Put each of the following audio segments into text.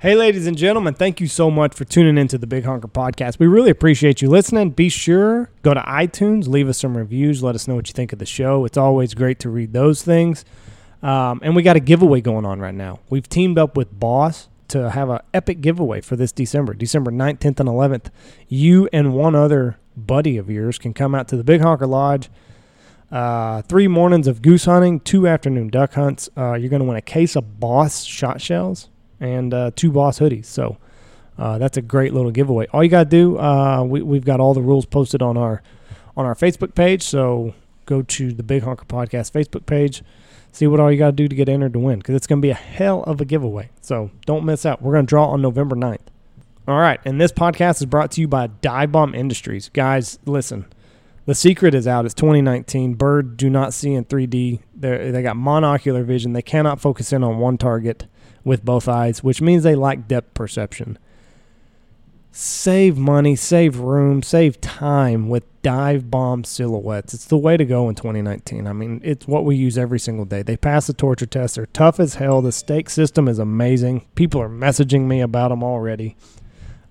Hey, ladies and gentlemen, thank you so much for tuning into the Big Honker Podcast. We really appreciate you listening. Be sure, go to iTunes, leave us some reviews, let us know what you think of the show. It's always great to read those things. Um, and we got a giveaway going on right now. We've teamed up with Boss to have an epic giveaway for this December, December 9th, 10th, and 11th. You and one other buddy of yours can come out to the Big Honker Lodge. Uh, three mornings of goose hunting, two afternoon duck hunts. Uh, you're going to win a case of Boss shot shells and uh, two Boss hoodies. So uh, that's a great little giveaway. All you got to do, uh, we, we've got all the rules posted on our on our Facebook page. So go to the Big Honker Podcast Facebook page, see what all you got to do to get entered to win because it's to be a hell of a giveaway. So don't miss out. We're to draw on November 9th. All right, and this podcast is brought to you by Dive Bomb Industries. Guys, listen. The secret is out. It's 2019. Bird do not see in 3D. They they got monocular vision. They cannot focus in on one target with both eyes, which means they lack depth perception. Save money, save room, save time with dive bomb silhouettes. It's the way to go in 2019. I mean, it's what we use every single day. They pass the torture test. They're tough as hell. The stake system is amazing. People are messaging me about them already.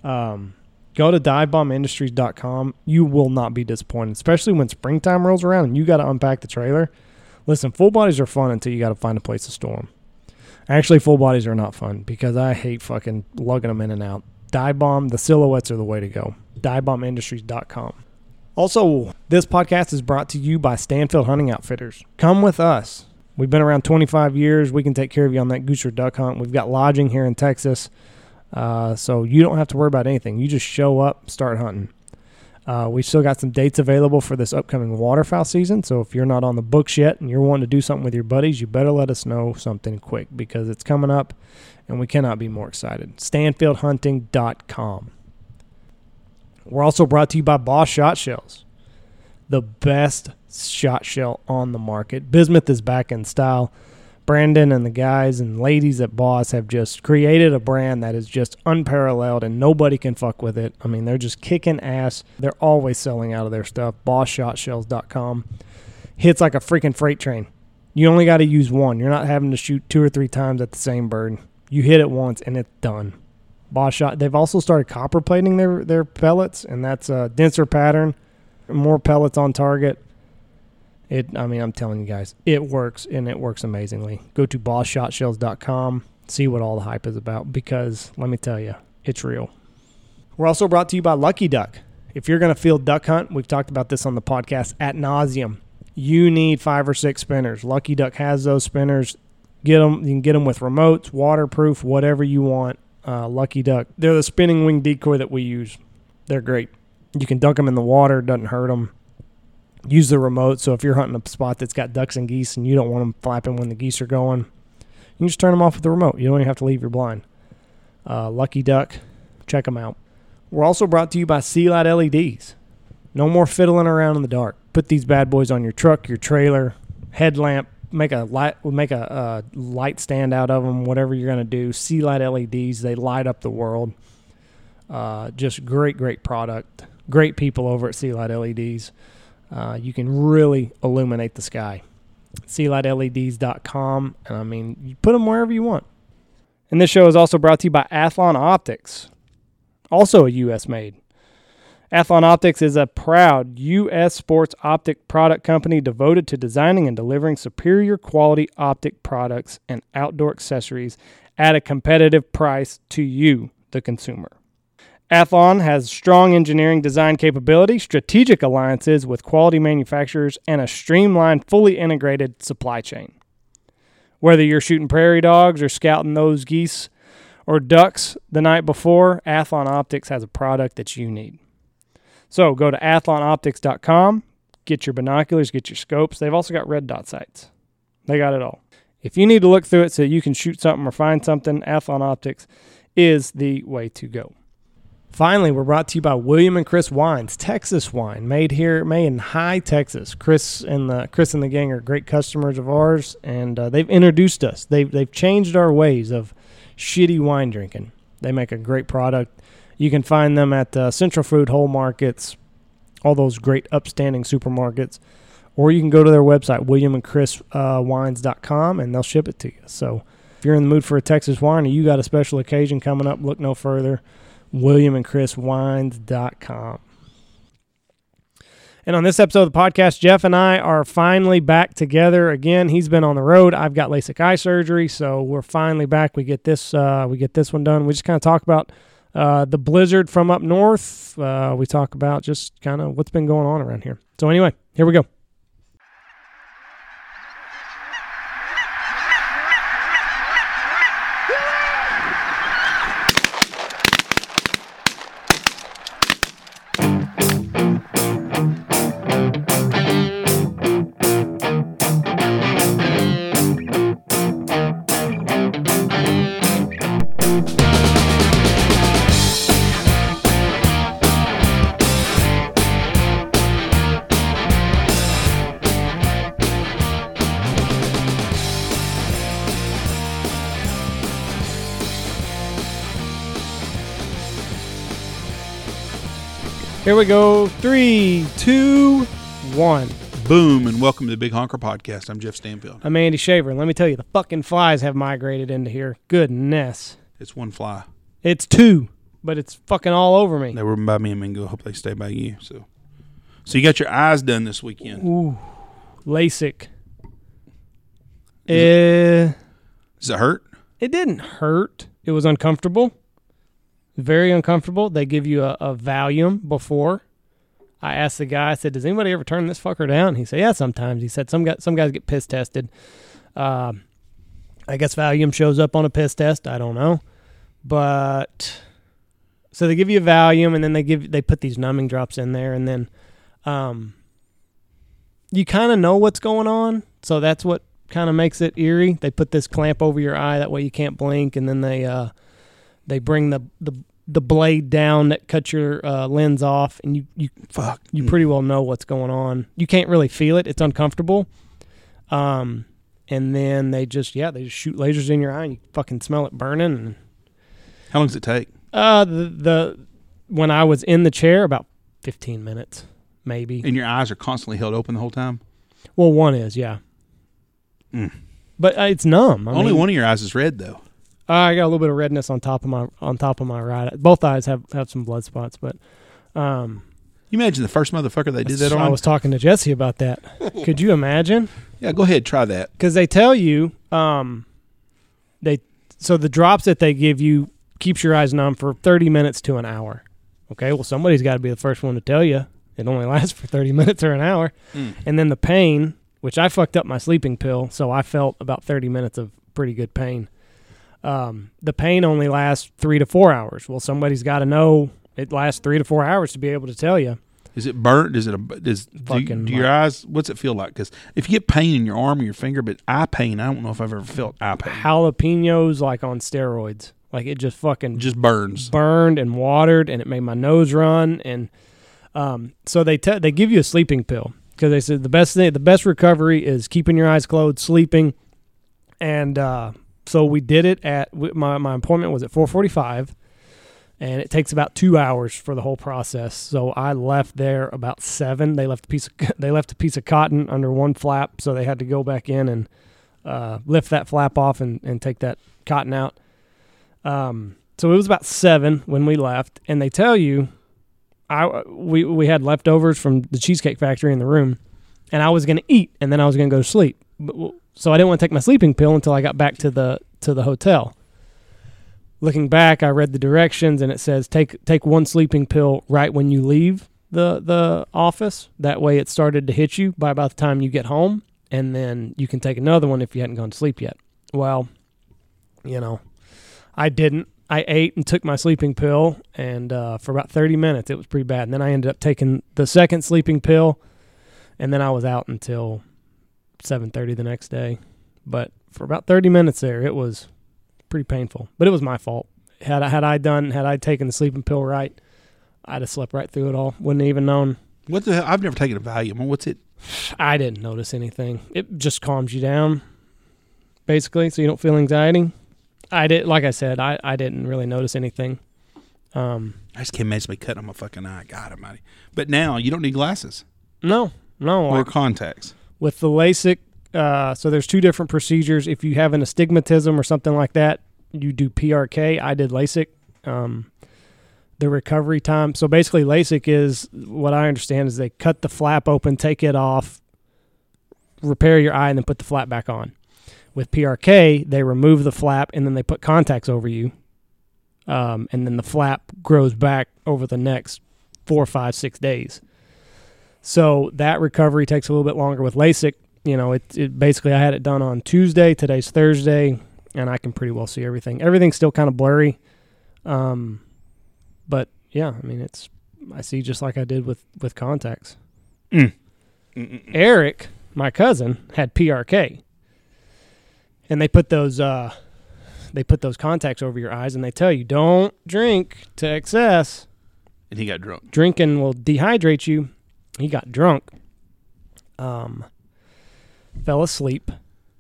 Um, go to divebombindustries.com. You will not be disappointed, especially when springtime rolls around and you got to unpack the trailer. Listen, full bodies are fun until you got to find a place to store them. Actually, full bodies are not fun because I hate fucking lugging them in and out. Dive bomb, the silhouettes are the way to go. Divebombindustries.com. Also, this podcast is brought to you by Stanfield Hunting Outfitters. Come with us. We've been around 25 years. We can take care of you on that goose or duck hunt. We've got lodging here in Texas. Uh, so you don't have to worry about anything. You just show up, start hunting. Uh, we've still got some dates available for this upcoming waterfowl season. So if you're not on the books yet and you're wanting to do something with your buddies, you better let us know something quick because it's coming up and we cannot be more excited. StanfieldHunting.com. We're also brought to you by Boss Shot Shells, the best shot shell on the market. Bismuth is back in style. Brandon and the guys and ladies at Boss have just created a brand that is just unparalleled and nobody can fuck with it. I mean, they're just kicking ass. They're always selling out of their stuff. BossShotShells.com hits like a freaking freight train. You only got to use one. You're not having to shoot two or three times at the same bird. You hit it once and it's done. Boss shot. They've also started copper plating their their pellets, and that's a denser pattern, more pellets on target. It, I mean, I'm telling you guys, it works and it works amazingly. Go to bossshotshells.com, see what all the hype is about because let me tell you, it's real. We're also brought to you by Lucky Duck. If you're going to field duck hunt, we've talked about this on the podcast at nauseum. You need five or six spinners. Lucky Duck has those spinners. Get them. You can get them with remotes, waterproof, whatever you want. Uh, Lucky Duck. They're the spinning wing decoy that we use. They're great. You can dunk them in the water; doesn't hurt them use the remote. So if you're hunting a spot that's got ducks and geese and you don't want them flapping when the geese are going, you can just turn them off with the remote. You don't even have to leave your blind. Uh, Lucky Duck, check them out. We're also brought to you by Sea Light LEDs. No more fiddling around in the dark. Put these bad boys on your truck, your trailer, headlamp. Make a light, make a uh, light stand out of them. Whatever you're gonna do. Sea Light LEDs. They light up the world. Uh, just great, great product. Great people over at Sea Light LEDs. Uh, you can really illuminate the sky. SealightLEDs.com. And I mean, you put them wherever you want. And this show is also brought to you by Athlon Optics, also a U.S. made. Athlon Optics is a proud U.S. sports optic product company devoted to designing and delivering superior quality optic products and outdoor accessories at a competitive price to you, the consumer. Athlon has strong engineering design capability, strategic alliances with quality manufacturers, and a streamlined, fully integrated supply chain. Whether you're shooting prairie dogs or scouting those geese or ducks the night before, Athlon Optics has a product that you need. So go to athlonoptics.com, get your binoculars, get your scopes. They've also got red dot sights. They got it all. If you need to look through it so you can shoot something or find something, Athlon Optics is the way to go. Finally, we're brought to you by William and Chris Wines, Texas wine, made here, made in Hye Texas. Chris and the Chris and the gang are great customers of ours, and uh, they've introduced us. They've they've changed our ways of shitty wine drinking. They make a great product. You can find them at uh, Central Food, Whole Markets, all those great upstanding supermarkets, or you can go to their website, williamandchriswines.com, and they'll ship it to you. So If you're in the mood for a Texas wine or you got a special occasion coming up, look no further. WilliamandChrisWines.com. And on this episode of the podcast, Jeff and I are finally back together again. He's been on the road. I've got LASIK eye surgery, so we're finally back. We get this uh, we get this one done. We just kind of talk about uh, the blizzard from up north. Uh, we talk about just kind of what's been going on around here. So anyway, here we go. Here we go. Three, two, one. Boom, and welcome to the Big Honker Podcast. I'm Jeff Stanfield. I'm Andy Shaver. And let me tell you, the fucking flies have migrated into here. Goodness. It's one fly. It's two, but it's fucking all over me. They were by me and Mingo. Hope they stay by you. So, so you got your eyes done this weekend. Ooh, LASIK. Is Eh, Does it hurt? it didn't hurt. It was uncomfortable. Very uncomfortable. They give you a, a Valium before. I asked the guy. I said, "Does anybody ever turn this fucker down?" He said, "Yeah, sometimes." He said, "Some guys, some guys get piss tested. Um, I guess Valium shows up on a piss test. I don't know, but so they give you a Valium, and then they give they put these numbing drops in there, and then um, you kind of know what's going on. So that's what kind of makes it eerie. They put this clamp over your eye that way you can't blink, and then they uh, they bring the the the blade down that cuts your uh, lens off, and you you Fuck. you pretty well know what's going on. You can't really feel it; it's uncomfortable. Um, and then they just yeah, they just shoot lasers in your eye, and you fucking smell it burning. And How long does it take? uh, the the when I was in the chair, about fifteen minutes, maybe. And your eyes are constantly held open the whole time. Well, one is yeah, Mm. but uh, it's numb. I Only mean, one of your eyes is red though. Uh, I got a little bit of redness on top of my on top of my right. Both eyes have have some blood spots, but um, You imagine the first motherfucker they did that on. I was talking to Jesse about that. Could you imagine? yeah, go ahead, try that. Because they tell you, um, they so the drops that they give you keeps your eyes numb for thirty minutes to an hour. Okay, well somebody's got to be the first one to tell you it only lasts for thirty minutes or an hour, Mm. and then the pain, which I fucked up my sleeping pill, so I felt about thirty minutes of pretty good pain. Um, the pain only lasts three to four hours. Well, somebody's got to know it lasts three to four hours to be able to tell you. Is it burnt? Is it a? Does do, you- do your eyes? What's it feel like? Because if you get pain in your arm or your finger, but eye pain, I don't know if I've ever felt eye pain. Jalapenos like on steroids. Like it just fucking just burns. burned and watered, and it made my nose run. And um, so they te- they give you a sleeping pill because they said the best thing, the best recovery is keeping your eyes closed, sleeping. And uh, so we did it at my my appointment was at four forty five, and it takes about two hours for the whole process. So I left there about seven. They left a piece of they left a piece of cotton under one flap, so they had to go back in and uh, lift that flap off and, and take that cotton out. Um, so it was about seven when we left, and they tell you, I we we had leftovers from the cheesecake factory in the room, and I was gonna eat, and then I was gonna go to sleep. But, so I didn't want to take my sleeping pill until I got back to the to the hotel. Looking back, I read the directions, and it says take take one sleeping pill right when you leave the the office. That way, it started to hit you by about the time you get home, and then you can take another one if you hadn't gone to sleep yet. Well, you know, I didn't. I ate and took my sleeping pill, and uh, for about 30 minutes, it was pretty bad. And then I ended up taking the second sleeping pill, and then I was out until 7:30 the next day. But for about 30 minutes there, it was pretty painful. But it was my fault. Had I, had I done had I taken the sleeping pill right, I'd have slept right through it all. Wouldn't have even known. What the hell? I've never taken a Valium. What's it? I didn't notice anything. It just calms you down, basically, so you don't feel anxiety. I did, like I said, I, I didn't really notice anything. Um, I just can't imagine me cutting on my fucking eye. God almighty. But now you don't need glasses no, no. or Like contacts. With the LASIK Uh, so there's two different procedures. If you have an astigmatism or something like that, you do PRK. I did LASIK. Um, the recovery time. So basically, LASIK is what I understand is they cut the flap open, take it off, repair your eye, and then put the flap back on. With PRK, they remove the flap and then they put contacts over you, um, and then the flap grows back over the next four, five, six days. So that recovery takes a little bit longer with LASIK. You know, it, it basically I had it done on Tuesday. Today's Thursday, and I can pretty well see everything. Everything's still kind of blurry, um, but yeah, I mean it's I see just like I did with with contacts. Mm. Eric, my cousin, had PRK, and they put those uh, they put those contacts over your eyes, and they tell you don't drink to excess. And he got drunk. Drinking will dehydrate you. He got drunk, um, fell asleep,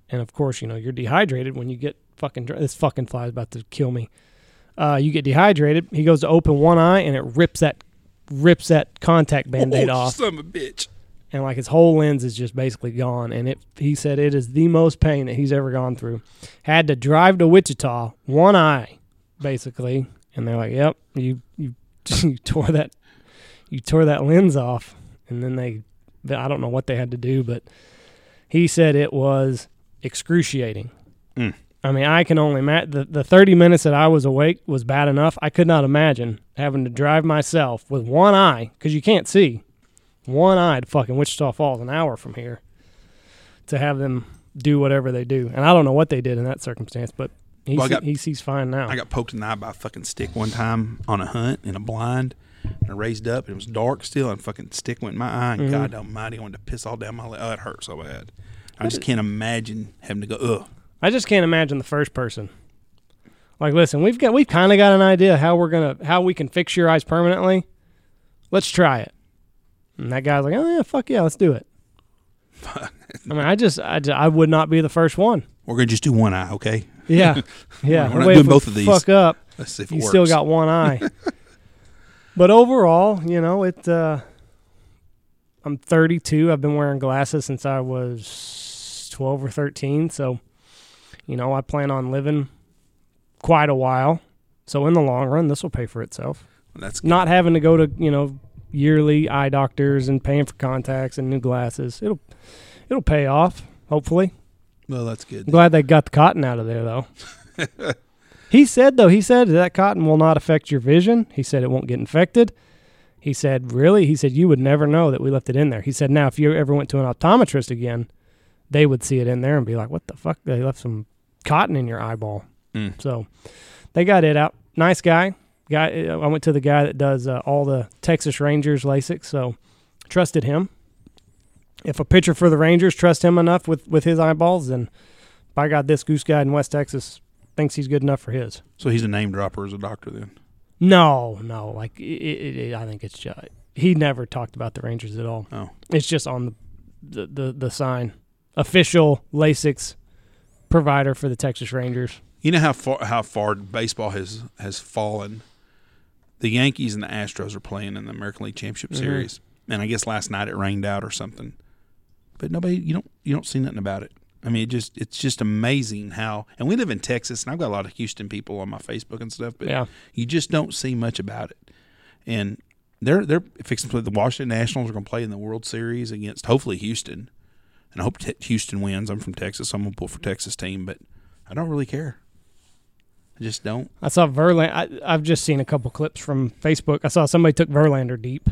and of course, you know you're dehydrated when you get fucking drunk. This fucking fly is about to kill me. Uh, you get dehydrated. He goes to open one eye, and it rips that rips that contact band-aid oh, off Son of a bitch. and like his whole lens is just basically gone. And it, he said it is the most pain that he's ever gone through. Had to drive to Wichita, one eye, basically, and they're like, "Yep, you you you tore that you tore that lens off." And then they, I don't know what they had to do, but he said it was excruciating. Mm. I mean, I can only imagine the, the 30 minutes that I was awake was bad enough. I could not imagine having to drive myself with one eye because you can't see one eye to fucking Wichita Falls, an hour from here, to have them do whatever they do. And I don't know what they did in that circumstance, but he, Well, got- he sees fine now. I got poked in the eye by a fucking stick one time on a hunt in a blind. And I raised up and it was dark still and fucking stick went in my eye and Mhm. God almighty I wanted to piss all down my leg. Oh, it hurt so bad. I just can't imagine having to go, ugh. I just can't imagine the first person. Like, listen, we've got we've kind of got an idea how we're gonna how we can fix your eyes permanently. Let's try it. And that guy's like, oh yeah, fuck yeah, let's do it. I mean, I just I, I would not be the first one. We're gonna just do one eye, okay? Yeah, yeah. We're not Wait, doing both of these. Fuck up. Let's see if it you works. still got one eye. but overall, you know, it. Uh, I'm 32. I've been wearing glasses since I was 12 or 13. So, you know, I plan on living quite a while. So in the long run, this will pay for itself. That's Not having to go to you know yearly eye doctors and paying for contacts and new glasses. It'll it'll pay off. Hopefully. well, that's good. I'm glad they got the cotton out of there, though. he said, though, he said that cotton will not affect your vision. He said it won't get infected. He said, really? He said, you would never know that we left it in there. He said, now, if you ever went to an optometrist again, they would see it in there and be like, what the fuck? They left some cotton in your eyeball. Mm. So they got it out. Nice guy. Guy. uh, I went to the guy that does uh, all the Texas Rangers LASIK, so trusted him. If a pitcher for the Rangers trust him enough with, with his eyeballs, then by God, this goose guy in West Texas thinks he's good enough for his. So he's a name dropper as a doctor then. No, no, like it, it, it, I think it's just he never talked about the Rangers at all. Oh. It's just on the the the, the sign, official LASIK's provider for the Texas Rangers. You know how far how far baseball has has fallen. The Yankees and the Astros are playing in the American League Championship Mhm. Series, and I guess last night it rained out or something. But nobody, you don't you don't see nothing about it. I mean, it just it's just amazing how. And we live in Texas, and I've got a lot of Houston people on my Facebook and stuff, but Yeah, you just don't see much about it. And they're they're fixing to play. The Washington Nationals are going to play in the World Series against hopefully Houston, and I hope te- Houston wins. I'm from Texas, so I'm going to pull for Texas team, but I don't really care. I just don't. I saw Verlander. I, I've just seen a couple clips from Facebook. I saw somebody took Verlander deep,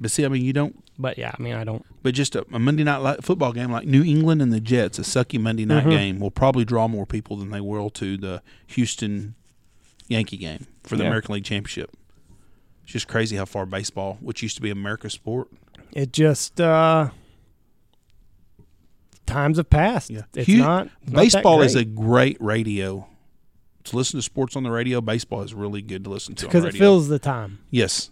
But see, I mean, you don't. but yeah, I mean, I don't. But just a, a Monday night football game like New England and the Jets, a sucky Monday night Mhm. game, will probably draw more people than they will to the Houston Yankee game for the Yeah. American League Championship. It's just crazy how far baseball, which used to be America's sport, It just uh times have passed. Yeah. It's Hu- not, baseball is a great radio. To listen to sports on the radio, baseball is really good to listen to because it fills the time. yes,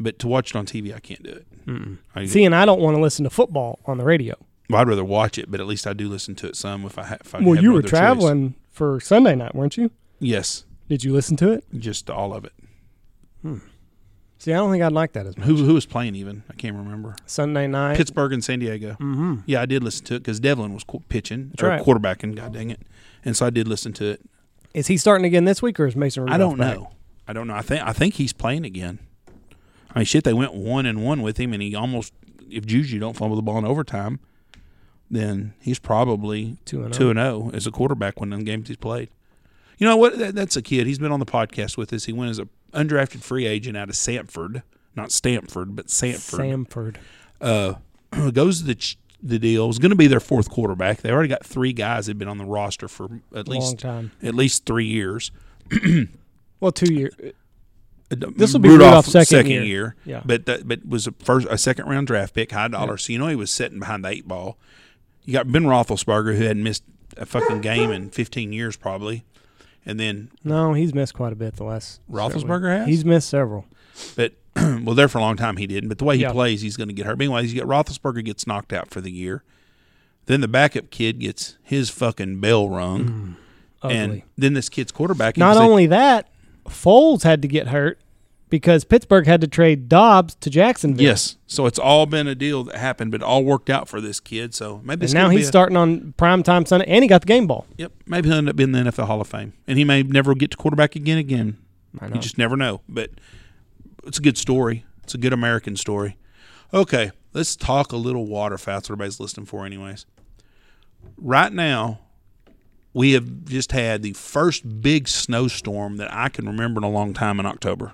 but to watch it on TV, I can't do it. Mm-mm. I, See, and I don't want to listen to football on the radio. well, I'd rather watch it, but at least I do listen to it some if I, ha- if I well, have you no were other choice. traveling for Sunday night, weren't you? Yes, Did you listen to it? just all of it. See, I don't think I'd like that as much. Who who was playing even? I can't remember. Sunday night. Pittsburgh and San Diego. mm-hmm. Yeah, I did listen to it because Devlin was qu- pitching That's or right. quarterbacking. God dang it! And so I did listen to it. Is he starting again this week, or is Mason? I don't back? know. I don't know. I think I think he's playing again. I mean, shit, they went one and one with him, and he almost if Juju don't fumble the ball in overtime, then he's probably Two and oh. two and zero as a quarterback when the games he's played. You know what? That, that's a kid. He's been on the podcast with us. He went as a undrafted free agent out of Samford, not Stanford, but Samford. Samford uh, goes to the ch- the deal. Was going to be their fourth quarterback. They already got three guys that had been on the roster for at Long least time. at least three years. Well, two years. This will be Rudolph's second year. Yeah. but that, but was a first a second round draft pick, high dollar. So you know he was sitting behind the eight ball. You got Ben Roethlisberger who hadn't missed a fucking game in 15 years probably, and then No, he's missed quite a bit the last. Roethlisberger has? He's missed several. but well there for a long time he didn't. But the way he Yeah. plays, he's going to get hurt. But anyways, you got Roethlisberger gets knocked out for the year. Then the backup kid gets his fucking bell rung, mm. Ugly. and then this kid's quarterback. Not only that, Foles had to get hurt because Pittsburgh had to trade Dobbs to Jacksonville. Yes. So it's all been a deal that happened, but it all worked out for this kid. So maybe And now he's a- starting on prime time Sunday, and he got the game ball. Yep. Maybe he'll end up being in the NFL Hall of Fame, and he may never get to quarterback again. Again, I know. you just never know. But it's a good story. It's a good American story. Okay, let's talk a little waterfowl. That's what everybody's listening for, anyways. Right now, we have just had the first big snowstorm that I can remember in a long time in October.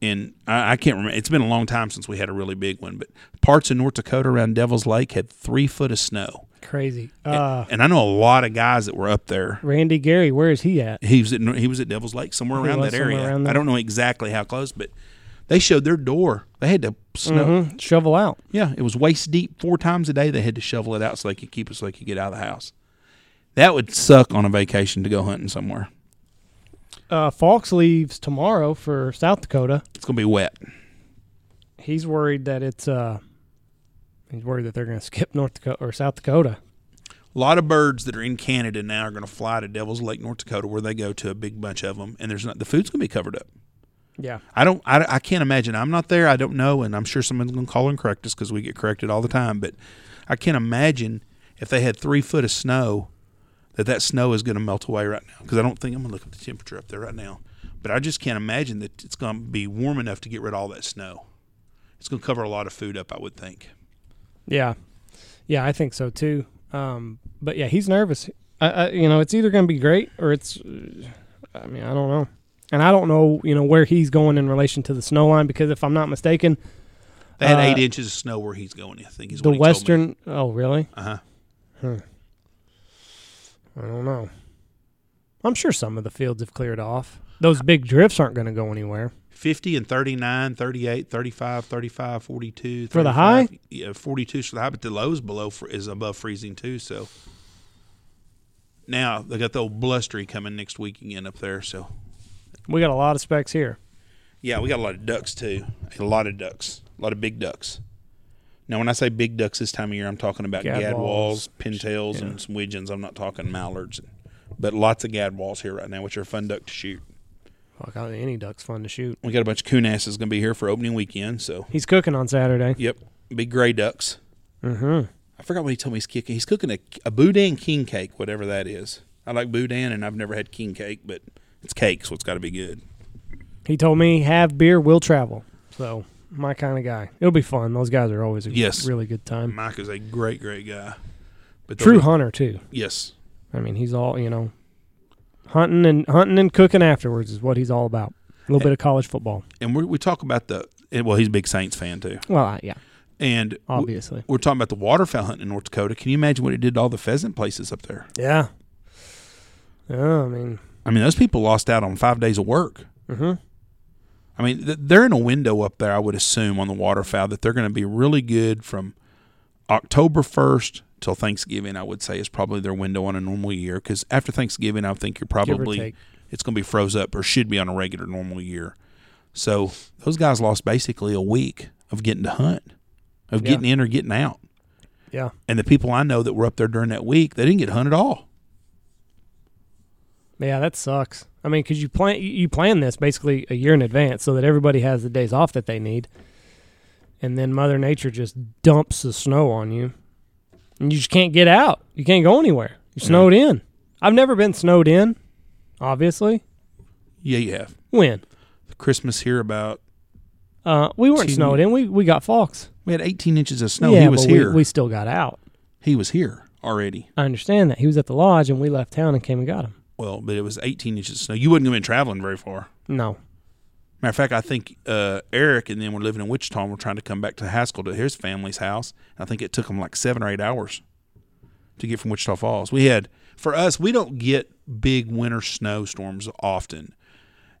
And I, I can't remember. It's been a long time since we had a really big one, but parts of North Dakota around Devil's Lake had three foot of snow. Crazy. Uh, and I know a lot of guys that were up there. Randy Gary, where is he at? He was at he was at Devil's Lake somewhere around that somewhere area. around. I don't know exactly how close, but they showed their door. They had to snow. Mhm. Shovel out. Yeah, it was waist deep four times a day. They had to shovel it out so they could keep it so they could get out of the house. That would suck on a vacation to go hunting somewhere. Uh, Falks leaves tomorrow for South Dakota. It's gonna be wet. He's worried that it's uh, he's worried that they're going to skip North Dakota or South Dakota. A lot of birds that are in Canada now are going to fly to Devil's Lake, North Dakota, where they go to a big bunch of them, and there's not the food's going to be covered up. Yeah. I don't. I, I can't imagine. I'm not there. I don't know, and I'm sure someone's going to call and correct us because we get corrected all the time. But I can't imagine if they had three foot of snow that that snow is going to melt away right now. Because I don't think I'm going to look at the temperature up there right now. But I just can't imagine that it's going to be warm enough to get rid of all that snow. It's going to cover a lot of food up. I would think. Yeah, yeah, I think so too. Um, but yeah, he's nervous. I, I, you know, it's either going to be great or it's. I mean, I don't know, and I don't know, you know, where he's going in relation to the snow line because if I'm not mistaken, They had Uh, eight inches of snow where he's going. I think is the what he told me. western. Oh, really? Uh huh. I don't know. I'm sure some of the fields have cleared off. Those big drifts aren't going to go anywhere. 50 and 39, 38, 35, 35, 42. For the high? Yeah, 42 is for the high, but the low's below is above freezing too. So now they got the old blustery coming next week again up there. So We got a lot of specs here. yeah, we got a lot of ducks too. A lot of ducks, a lot of big ducks. Now, when I say big ducks this time of year, I'm talking about Gadwalls. gadwalls, pintails, Yeah. and some widgeons. I'm not talking mallards, but lots of gadwalls here right now, which are a fun duck to shoot. Fuck, I- any duck's fun to shoot. We got a bunch of coon asses going to be here for opening weekend. So He's cooking on Saturday. yep, big gray ducks. Mm-hmm. I forgot what he told me he's cooking. He's cooking a, a boudin king cake, whatever that is. I like boudin, and I've never had king cake, but it's cake, so it's got to be good. He told me have beer, will travel. So my kind of guy. It'll be fun. Those guys are always a Yes. really good time. Mike is a great, great guy. But True be- hunter too. yes, I mean, he's all you know, hunting and hunting and cooking afterwards is what he's all about. A little bit of college football. and we we talk about the and, well, he's a big Saints fan too, Well, I- yeah, and obviously. we're talking about the waterfowl hunting in North Dakota. Can you imagine what it did to all the pheasant places up there? Yeah. Yeah, I mean, I mean, those people lost out on five days of work. hmm I mean, they're in a window up there. I would assume on the waterfowl that they're going to be really good from October first till Thanksgiving. I would say is probably their window on a normal year because after Thanksgiving, I think you're probably it's going to be froze up or should be on a regular normal year. So those guys lost basically a week of getting to hunt, of Yeah. getting in or getting out. Yeah. And the people I know that were up there during that week, they didn't get to hunt at all. Yeah, that sucks. I mean, because you plan you plan this basically a year in advance so that everybody has the days off that they need, and then Mother Nature just dumps the snow on you, and you just can't get out. You can't go anywhere. You're Yeah. snowed in. I've never been snowed in, obviously. Yeah, you have. When? Christmas here about Uh, we weren't Two- snowed in. We we got Fox. we had 18 inches of snow. yeah, he was but we- here. We, still got out. he was here already. I understand that he was at the lodge, and we left town and came and got him. Well, but it was 18 inches of snow. You wouldn't have been traveling very far. No, Matter of fact, I think uh, Eric and then we're living in Wichita and were trying to come back to Haskell to his family's house. I think it took them like seven or eight hours to get from Wichita Falls. We had, for us, we don't get big winter snowstorms often.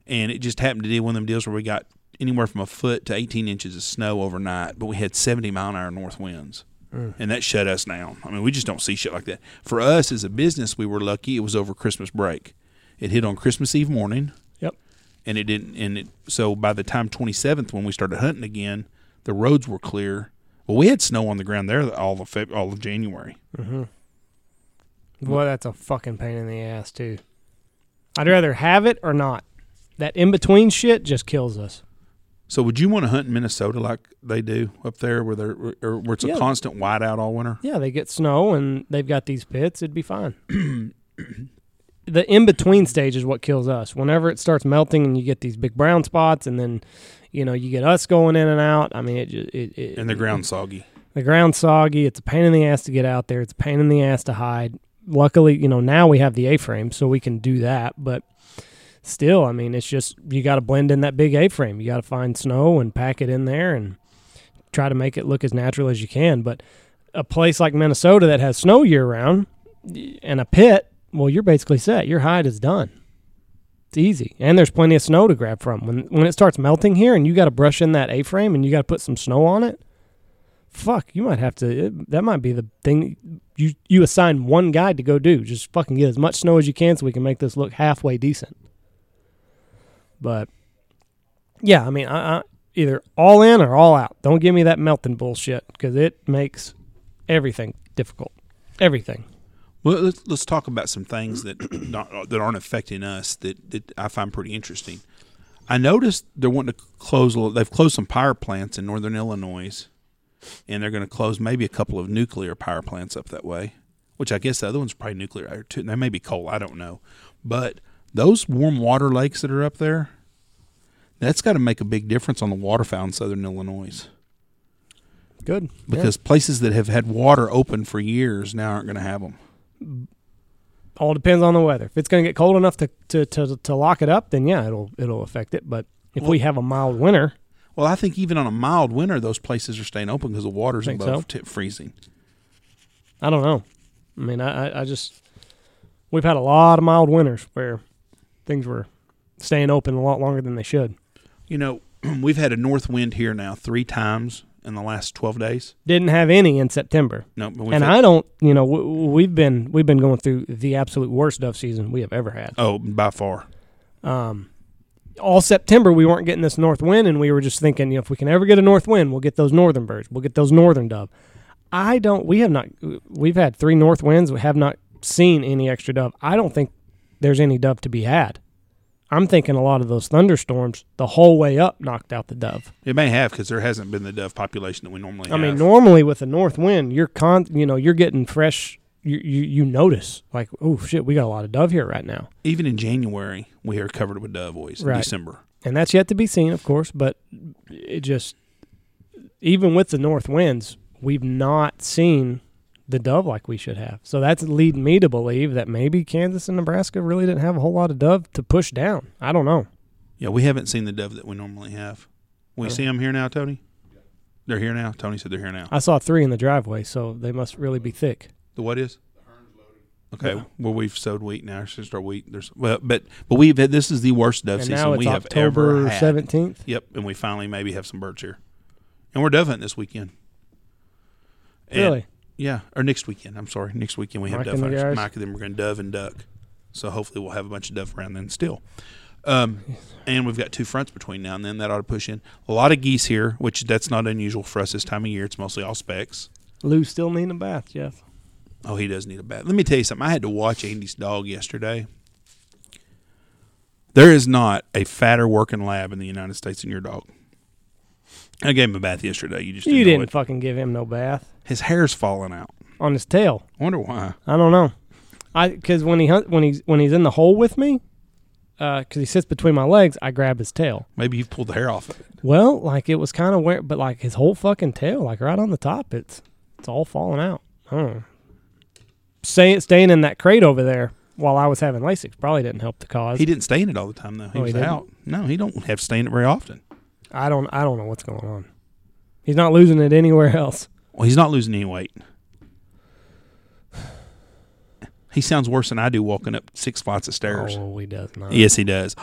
And it just happened to be one of them deals where we got anywhere from a foot to 18 inches of snow overnight, but we had 70 mile an hour north winds. Mm. And that shut us down. I mean, we just don't see shit like that. For us as a business, we were lucky it was over Christmas break. It hit on Christmas Eve morning Yep. and it didn't and it so by the time 27th when we started hunting again the roads were clear well we had snow on the ground there all of Feb- all of january mm-hmm. Well, that's a fucking pain in the ass too. I'd rather have it or not. That in between shit just kills us. So would you want to hunt in minnesota like they do up there where they're or where it's a Yeah. constant whiteout all winter Yeah, they get snow and they've got these pits. It'd be fine. the in between stage is what kills us. Whenever it starts melting and you get these big brown spots, and then you know you get us going in and out. I mean, it just it, it and the ground soggy the ground soggy. It's a pain in the ass to get out there. It's a pain in the ass to hide. Luckily, you know, now we have the A-frame, so we can do that. But still, I mean, it's just you got to blend in that big A-frame. You got to find snow and pack it in there and try to make it look as natural as you can. But a place like Minnesota that has snow year round and a pit, well, you're basically set. Your hide is done. It's easy, and there's plenty of snow to grab from. When when it starts melting here, and you got to brush in that A-frame, and you got to put some snow on it fuck, you might have to. It, that might be the thing you you assign one guy to go do. Just fucking get as much snow as you can so we can make this look halfway decent. But yeah, I mean, I, I either all in or all out. Don't give me that melting bullshit because it makes everything difficult. Everything. well let's, let's talk about some things that not, uh, that aren't affecting us that, that i find pretty interesting i noticed they're wanting to close they've closed some power plants in northern illinois and they're going to close maybe a couple of nuclear power plants up that way, which I guess the other one's are probably nuclear too. They may be coal, I don't know. But those warm water lakes that are up there, that's got to make a big difference on the waterfowl in southern Illinois Good because places that have had water open for years now aren't going to have them. all depends on the weather. If it's going to get cold enough to, to, to, to lock it up, then yeah, it'll it'll affect it. But if we have a mild winter, Well, I think even on a mild winter, those places are staying open because the water's above so? freezing. I don't know. I mean, I, I just we've had a lot of mild winters where things were staying open a lot longer than they should. You know, we've had a north wind here now three times in the last twelve days. Didn't have any in September, No, but we've and had- I don't. You know, we've been we've been going through the absolute worst dove season we have ever had. oh by far. Um, all September we weren't getting this north wind, and we were just thinking, you know, if we can ever get a north wind, we'll get those northern birds, we'll get those northern dove. I don't. We have not. We've had three north winds. We have not seen any extra dove. I don't think there's any dove to be had. I'm thinking a lot of those thunderstorms the whole way up knocked out the dove. It may have because there hasn't been the dove population that we normally have. I have. mean, normally with a north wind, you're con, you know, you're getting fresh. You you, you notice like, oh shit, we got a lot of dove here right now, even in January, we are covered with dove always. In December. and that's yet to be seen, of course. But it just, even with the north winds, we've not seen the dove like we should have. So that's leading me to believe that maybe Kansas and Nebraska really didn't have a whole lot of dove to push down. I don't know. Yeah, we haven't seen the dove that we normally have. We Oh. see them here now, Tony. They're here now. Tony said they're here now. I saw three in the driveway, so they must really be thick. The what is? The Hern's loaded. Okay, Yeah. well we've sowed wheat now. Since our wheat, there's well, but but we've had this is the worst dove and season now it's we have ever October had. seventeenth. Yep, and we finally maybe have some birds here, and we're dove hunting this weekend. And- Really? Yeah, or next weekend. I'm sorry, next weekend we have Mike dove and the hunters. guys? Mike and them we're going to dove and duck. So hopefully we'll have a bunch of dove around then still. Um, and we've got two fronts between now and then that ought to push in a lot of geese here, which that's not unusual for us this time of year. It's mostly all specs. Lou still needing a bath, Jeff. Oh, he does need a bath. Let me tell you something. I had to watch Andy's dog yesterday. There is not a fatter working lab in the United States than your dog. I gave him a bath yesterday. You just You didn't, know didn't it. fucking give him no bath His hair's falling out. on his tail. I wonder why. I don't know. I because when he hunt, when he's when he's in the hole with me, uh, because he sits between my legs, I grab his tail. Maybe you've pulled the hair off of it. Well, like it was kind of where, but like his whole fucking tail, like right on the top, it's it's all falling out. I don't. Staying staying in that crate over there while I was having LASIK probably didn't help the cause. He didn't stay in it all the time though. He Oh, he was didn't? out. No, he don't have to stay in it very often. I don't I don't know what's going on. He's not losing it anywhere else. Well, he's not losing any weight. He sounds worse than I do walking up six flights of stairs. Oh, he does not. Yes, he does.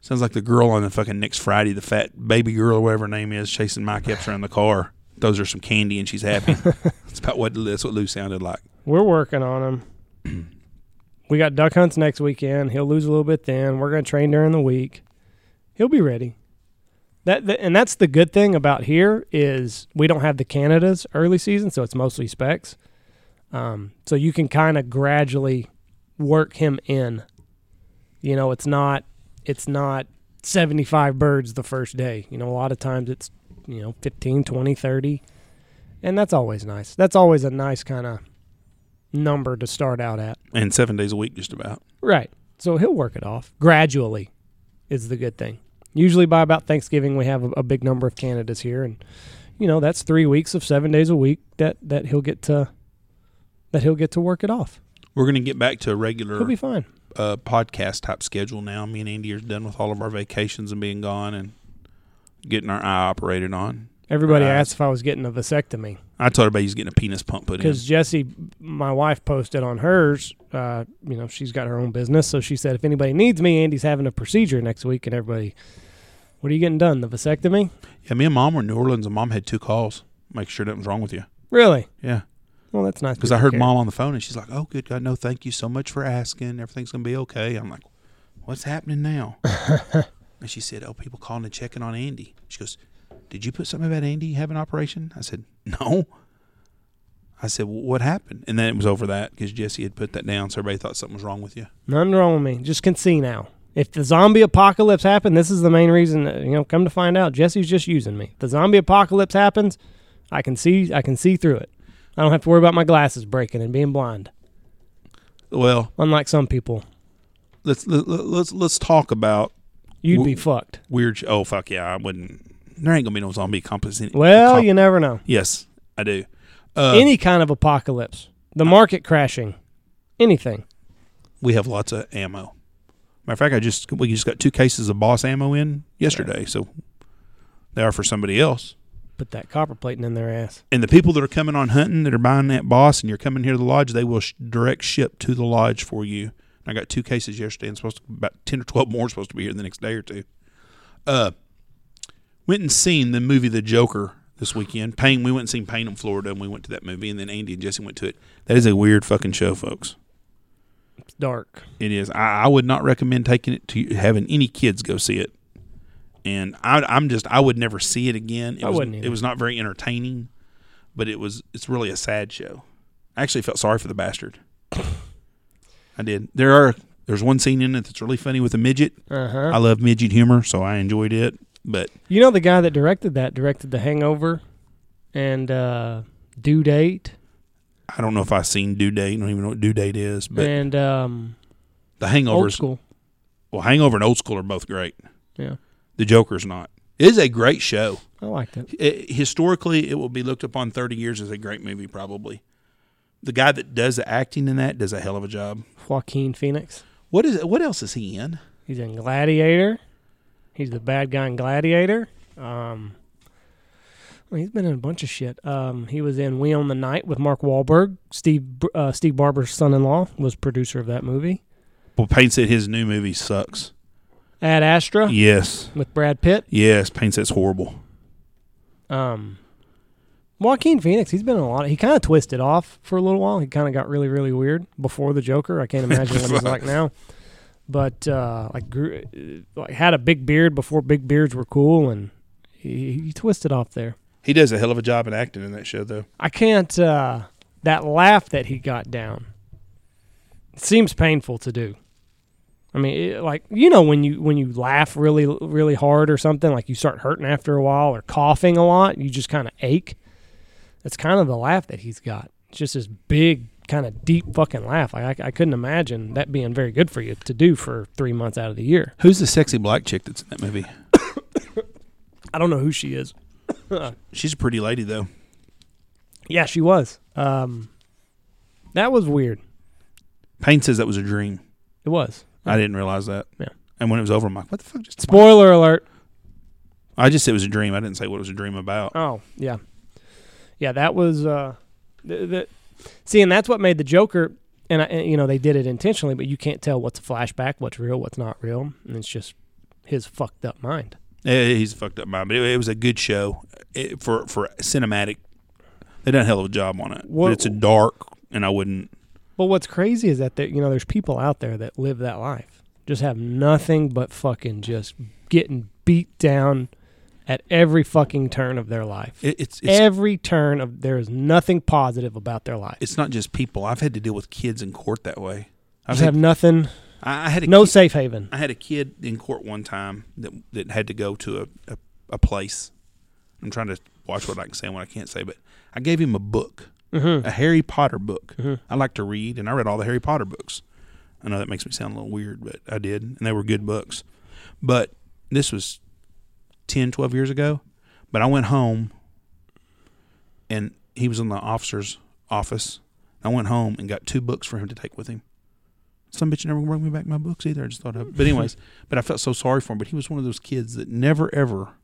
Sounds like the girl on the fucking next Friday, the fat baby girl or whatever her name is, chasing Mike Epps around the car. Throws her some candy and she's happy. that's about what that's what Lou sounded like. We're working on him. we got duck hunts next weekend. He'll lose a little bit then. We're going to train during the week. He'll be ready. That, that and that's the good thing about here is we don't have the Canada's early season, so it's mostly specs. Um, so you can kind of gradually work him in. You know, it's not it's not 75 birds the first day. You know, a lot of times it's, you know, 15, 20, 30. And that's always nice. That's always a nice kind of number to start out at. And seven days a week, just about. Right. So he'll work it off gradually, is the good thing. Usually by about Thanksgiving, we have a, a big number of candidates here, and you know that's three weeks of seven days a week that that he'll get to that he'll get to work it off. We're going to get back to a regular He'll be fine. uh, podcast type schedule now. Me and Andy are done with all of our vacations and being gone and getting our eye operated on. Everybody Right. asked if I was getting a vasectomy I told everybody he's getting a penis pump put in. because Jesse, my wife, posted on hers. Uh, you know, she's got her own business, so she said if anybody needs me, Andy's having a procedure next week, and everybody, what are you getting done? The vasectomy? Yeah, me and mom were in New Orleans, and mom had two calls. Make sure nothing's wrong with you. Really? Yeah, Well, that's nice. because I heard care. mom on the phone, and she's like, "Oh, good God, no, thank you so much for asking. Everything's gonna be okay." I'm like, "What's happening now?" and she said, "Oh, people calling and checking on Andy." She goes, "Did you put something about Andy having an operation?" I said, "No." I said, well, "What happened?" And then it was over that because Jesse had put that down, so everybody thought something was wrong with you. Nothing wrong with me. Just can see now. If the zombie apocalypse happened, this is the main reason. that, You know, come to find out, Jesse's just using me. If the zombie apocalypse happens, I can see. I can see through it. I don't have to worry about my glasses breaking and being blind. Well, Unlike some people, let's let, let- let's let's talk about you'd Wh- be fucked. weird. Oh fuck yeah, I wouldn't. There ain't gonna be no zombie. In, Well, you never know. yes, I do. Uh, Any kind of apocalypse, the market crashing, anything. we have lots of ammo. Matter of fact, I just we just got two cases of Boss ammo in yesterday, so they are for somebody else. Put that copper plating in their ass. And the people that are coming on hunting that are buying that Boss, and you're coming here to the lodge, they will sh- direct ship to the lodge for you. I got two cases yesterday, and supposed to about ten or twelve more supposed to be here in the next day or two. Uh, went and seen the movie The Joker this weekend. Payne, we went and seen Payne in Florida, and we went to that movie, and then Andy and Jesse went to it. That is a weird fucking show, folks. It's dark. It is. I, I would not recommend taking it to having any kids go see it. And I, I'm just, I would never see it again. It I was, wouldn't It was not very entertaining, but it was. It's really a sad show. I actually felt sorry for the bastard. I did. There are. There's one scene in it that's really funny with a midget. Uh huh. I love midget humor, so I enjoyed it. But You know the guy that directed that directed The Hangover and uh, Due Date I don't know if I've seen Due Date. I don't even know what Due Date is. But and um, The Old Hangover, School. well, Hangover and Old School are both great. Yeah, The Joker's not. It is a great show. I liked it. it, historically, it will be looked upon 30 years as a great movie, probably. The guy that does the acting in that does a hell of a job. Joaquin Phoenix. What is what else is he in? He's in Gladiator. He's the bad guy in Gladiator. Um, well, he's been in a bunch of shit. Um, he was in We Own the Night with Mark Wahlberg. Steve uh, Steve Barber's son-in-law was producer of that movie. Well, Payne said his new movie sucks. Ad Astra Yes, with Brad Pitt. yes. Payne says horrible. Um, Joaquin Phoenix, he's been in a lot. Of, he kind of twisted off for a little while. He kind of got really, really weird before the Joker. I can't imagine what he's like now. But uh, like, grew, uh, like had a big beard before big beards were cool, and he, he twisted off there. He does a hell of a job in acting in that show, though. I can't. Uh, that laugh that he got down it seems painful to do. I mean, it, like you know when you when you laugh really really hard or something, like you start hurting after a while or coughing a lot, you just kind of ache. That's kind of the laugh that he's got. It's just this big kind of deep fucking laugh. I, I I couldn't imagine that being very good for you to do for three months out of the year. Who's the sexy black chick that's in that movie? I don't know who she is. She's a pretty lady though. Yeah, she was. Um, that was weird. Payne says that was a dream. It was. I didn't realize that. Yeah. And when it was over, I'm like, what the fuck just Spoiler alert. I just said it was a dream. I didn't say what it was a dream about. Oh yeah, yeah. That was uh, the, the see, and that's what made the Joker. And, I, and you know they did it intentionally, but you can't tell what's a flashback, what's real, what's not real, and it's just his fucked up mind. Eh, He's fucked up mind, but it, it was a good show it, for for cinematic. They done a hell of a job on it. What- but it's a dark, and I wouldn't. But what's crazy is that there, you know there's people out there that live that life, just have nothing but fucking just getting beat down at every fucking turn of their life. It, it's it's every turn of there is nothing positive about their life. it's not just people. I've had to deal with kids in court that way. Just have nothing, I, I had a no kid- safe haven. I had a kid in court one time that that had to go to a, a, a place. I'm trying to watch what I can say and what I can't say, but I gave him a book, Mm-hmm. a Harry Potter book. Mhm. I like to read, and I read all the Harry Potter books. I know that makes me sound a little weird, but I did, and they were good books. But this was 10, 12 years ago. But I went home, and he was in the officer's office. I went home and got two books for him to take with him. Some bitch never brought me back my books either. I just thought of, but anyways, but I felt so sorry for him. But he was one of those kids that never ever,